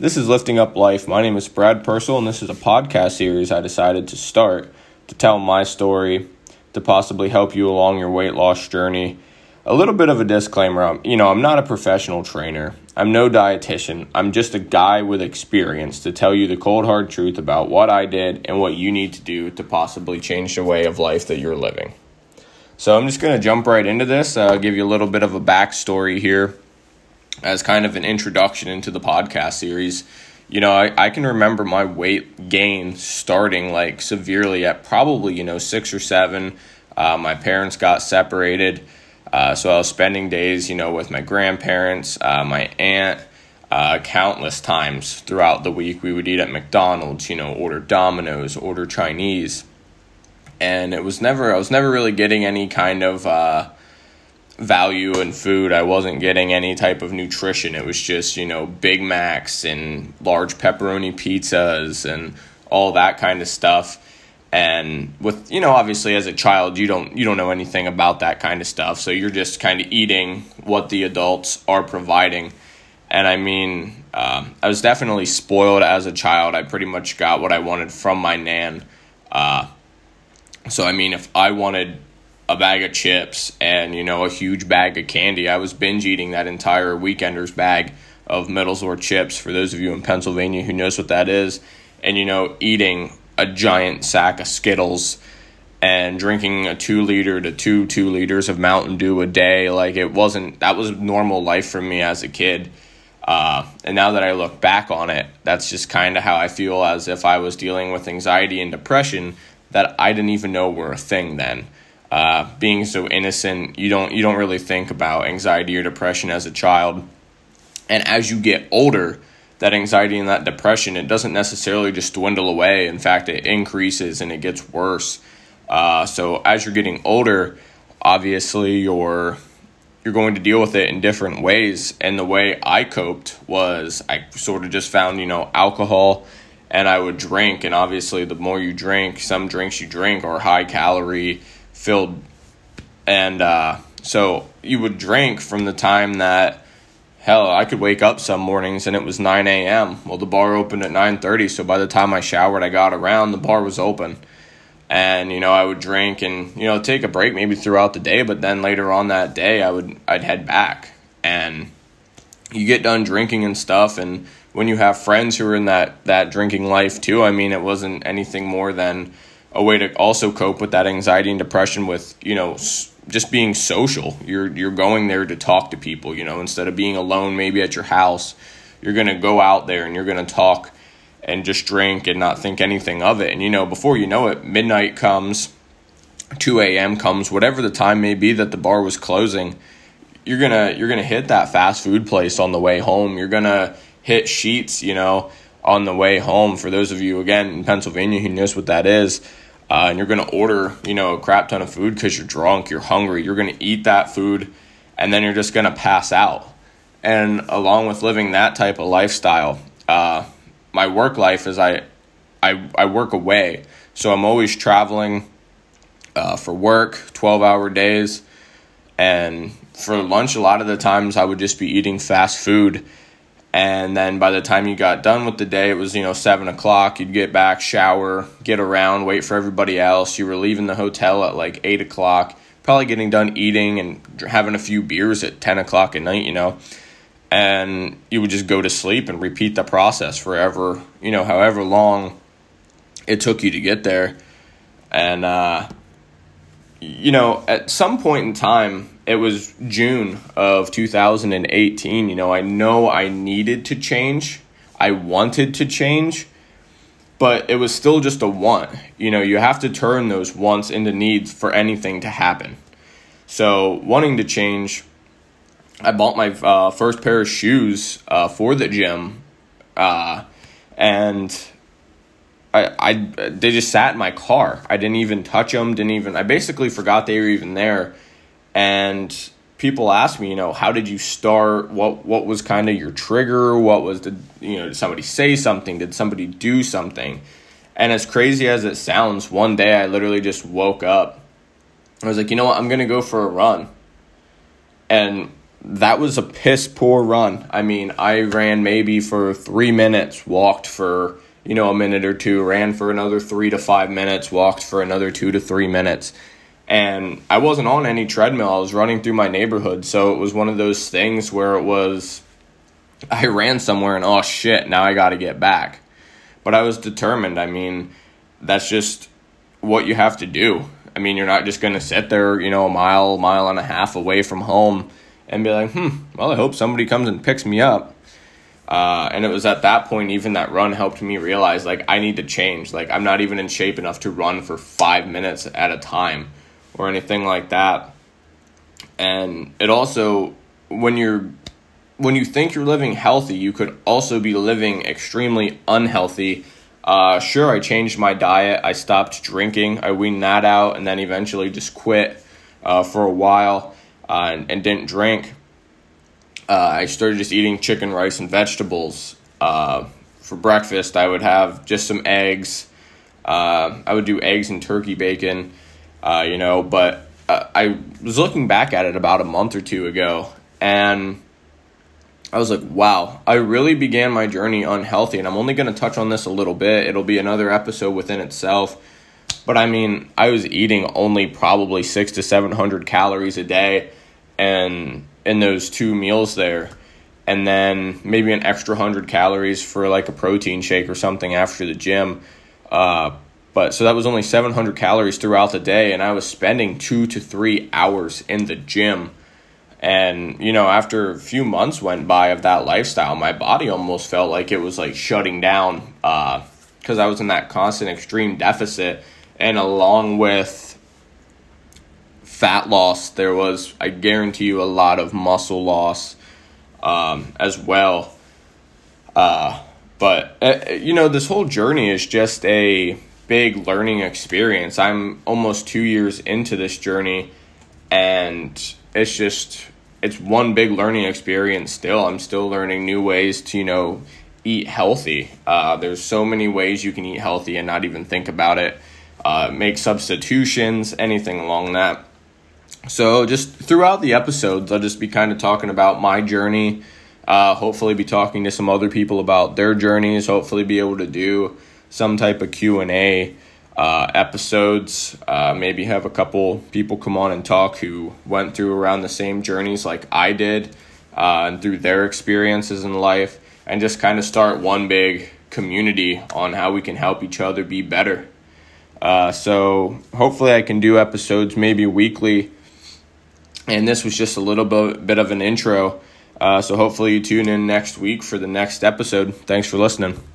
This is Lifting Up Life. My name is Brad Purcell, and this is a podcast series I decided to start to tell my story to possibly help you along your weight loss journey. A little bit of a disclaimer I'm, you know, I'm not a professional trainer, I'm no dietitian. I'm just a guy with experience to tell you the cold hard truth about what I did and what you need to do to possibly change the way of life that you're living. So I'm just going to jump right into this, uh, give you a little bit of a backstory here as kind of an introduction into the podcast series. You know, I, I can remember my weight gain starting like severely at probably, you know, six or seven. Uh, my parents got separated. Uh, so I was spending days, you know, with my grandparents, uh, my aunt, uh, countless times throughout the week. We would eat at McDonald's, you know, order Domino's, order Chinese. And it was never, I was never really getting any kind of, uh, value in food. I wasn't getting any type of nutrition. It was just, you know, Big Macs and large pepperoni pizzas and all that kind of stuff. And with, you know, obviously as a child, you don't you don't know anything about that kind of stuff. So you're just kind of eating what the adults are providing. And I mean, um, I was definitely spoiled as a child. I pretty much got what I wanted from my nan. Uh, so I mean, if I wanted a bag of chips and you know a huge bag of candy. I was binge eating that entire weekender's bag of Middleswarth chips. For those of you in Pennsylvania who knows what that is, and you know eating a giant sack of Skittles and drinking a two liter to two two liters of Mountain Dew a day. Like it wasn't that was normal life for me as a kid. Uh, and now that I look back on it, that's just kind of how I feel as if I was dealing with anxiety and depression that I didn't even know were a thing then uh, being so innocent, you don't you don't really think about anxiety or depression as a child. And as you get older, that anxiety and that depression it doesn't necessarily just dwindle away. In fact, it increases and it gets worse. Uh, so as you're getting older, obviously you're you're going to deal with it in different ways. And the way I coped was I sort of just found you know alcohol and I would drink. And obviously, the more you drink, some drinks you drink are high calorie filled, and uh, so you would drink from the time that hell I could wake up some mornings and it was 9 a.m. Well, the bar opened at 9:30, so by the time I showered, I got around, the bar was open. And you know, I would drink and you know take a break maybe throughout the day, but then later on that day, I would I'd head back. And you get done drinking and stuff, and when you have friends who are in that that drinking life too, I mean, it wasn't anything more than a way to also cope with that anxiety and depression with you know just being social. You're you're going there to talk to people you know instead of being alone maybe at your house you're going to go out there and you're going to talk and just drink and not think anything of it. And you know before you know it midnight comes 2 a.m comes whatever the time may be that the bar was closing you're gonna you're gonna hit that fast food place on the way home. You're gonna hit Sheetz you know on the way home. For those of you again in pennsylvania who knows what that is uh, and you're going to order, you know, a crap ton of food because you're drunk, you're hungry, you're going to eat that food, and then you're just going to pass out. And along with living that type of lifestyle, uh, my work life is I, I, I work away, so I'm always traveling uh, for work, twelve hour days, and for lunch, a lot of the times I would just be eating fast food and then by the time you got done with the day, it was, you know, seven o'clock. You'd get back, shower, get around, wait for everybody else. You were leaving the hotel at like eight o'clock, probably getting done eating and having a few beers at 10 o'clock at night, you know. And you would just go to sleep and repeat the process forever, you know, however long it took you to get there. And, uh, you know, at some point in time, it was June of 2018. You know, I know I needed to change. I wanted to change, but it was still just a want. You know, you have to turn those wants into needs for anything to happen. So, wanting to change, I bought my uh, first pair of shoes uh, for the gym, uh, and I, I they just sat in my car. I didn't even touch them. Didn't even. I basically forgot they were even there and people ask me, you know, how did you start? What what was kind of your trigger? What was the you know, did somebody say something? Did somebody do something? And as crazy as it sounds, one day I literally just woke up. I was like, you know what, I'm gonna go for a run. And that was a piss poor run. I mean, I ran maybe for three minutes, walked for, you know, a minute or two, ran for another three to five minutes, walked for another two to three minutes. And I wasn't on any treadmill. I was running through my neighborhood. So it was one of those things where it was, I ran somewhere and oh shit, now I got to get back. But I was determined. I mean, that's just what you have to do. I mean, you're not just going to sit there, you know, a mile, mile and a half away from home and be like, hmm, well, I hope somebody comes and picks me up. Uh, and it was at that point, even that run helped me realize, like, I need to change. Like, I'm not even in shape enough to run for five minutes at a time or anything like that. And it also, when you're when you think you're living healthy, you could also be living extremely unhealthy uh, sure, I changed my diet. I stopped drinking. I weaned that out and then eventually just quit uh, for a while uh, and, and, didn't drink. Uh, I started just eating chicken, rice, and vegetables. Uh, for breakfast, I would have just some eggs. Uh, I would do eggs and turkey bacon, you know, but I was looking back at it about a month or two ago and I was like, wow, I really began my journey unhealthy. And I'm only going to touch on this a little bit. It'll be another episode within itself. But I mean, I was eating only probably six to 700 calories a day and in those two meals there. And then maybe an extra 100 calories for like a protein shake or something after the gym. Uh, but so that was only 700 calories throughout the day. And I was spending two to three hours in the gym and, you know, after a few months went by of that lifestyle, my body almost felt like it was like shutting down because uh, I was in that constant extreme deficit. And along with fat loss, there was, I guarantee you, a lot of muscle loss um, as well. Uh, but, uh, you know, this whole journey is just a big learning experience. I'm almost two years into this journey, and it's just it's one big learning experience still. I'm still learning new ways to, you know, eat healthy. Uh, there's so many ways you can eat healthy and not even think about it. Uh, make substitutions, anything along that. So, just throughout the episodes, I'll just be kind of talking about my journey. Uh, hopefully, be talking to some other people about their journeys. Hopefully, be able to do some type of Q and A uh, episodes. Uh, maybe have a couple people come on and talk who went through around the same journeys like I did uh, and through their experiences in life, and just kind of start one big community on how we can help each other be better. Uh, so hopefully, I can do episodes maybe weekly. And this was just a little bit, bit of an intro. Uh, so hopefully, you tune in next week for the next episode. Thanks for listening.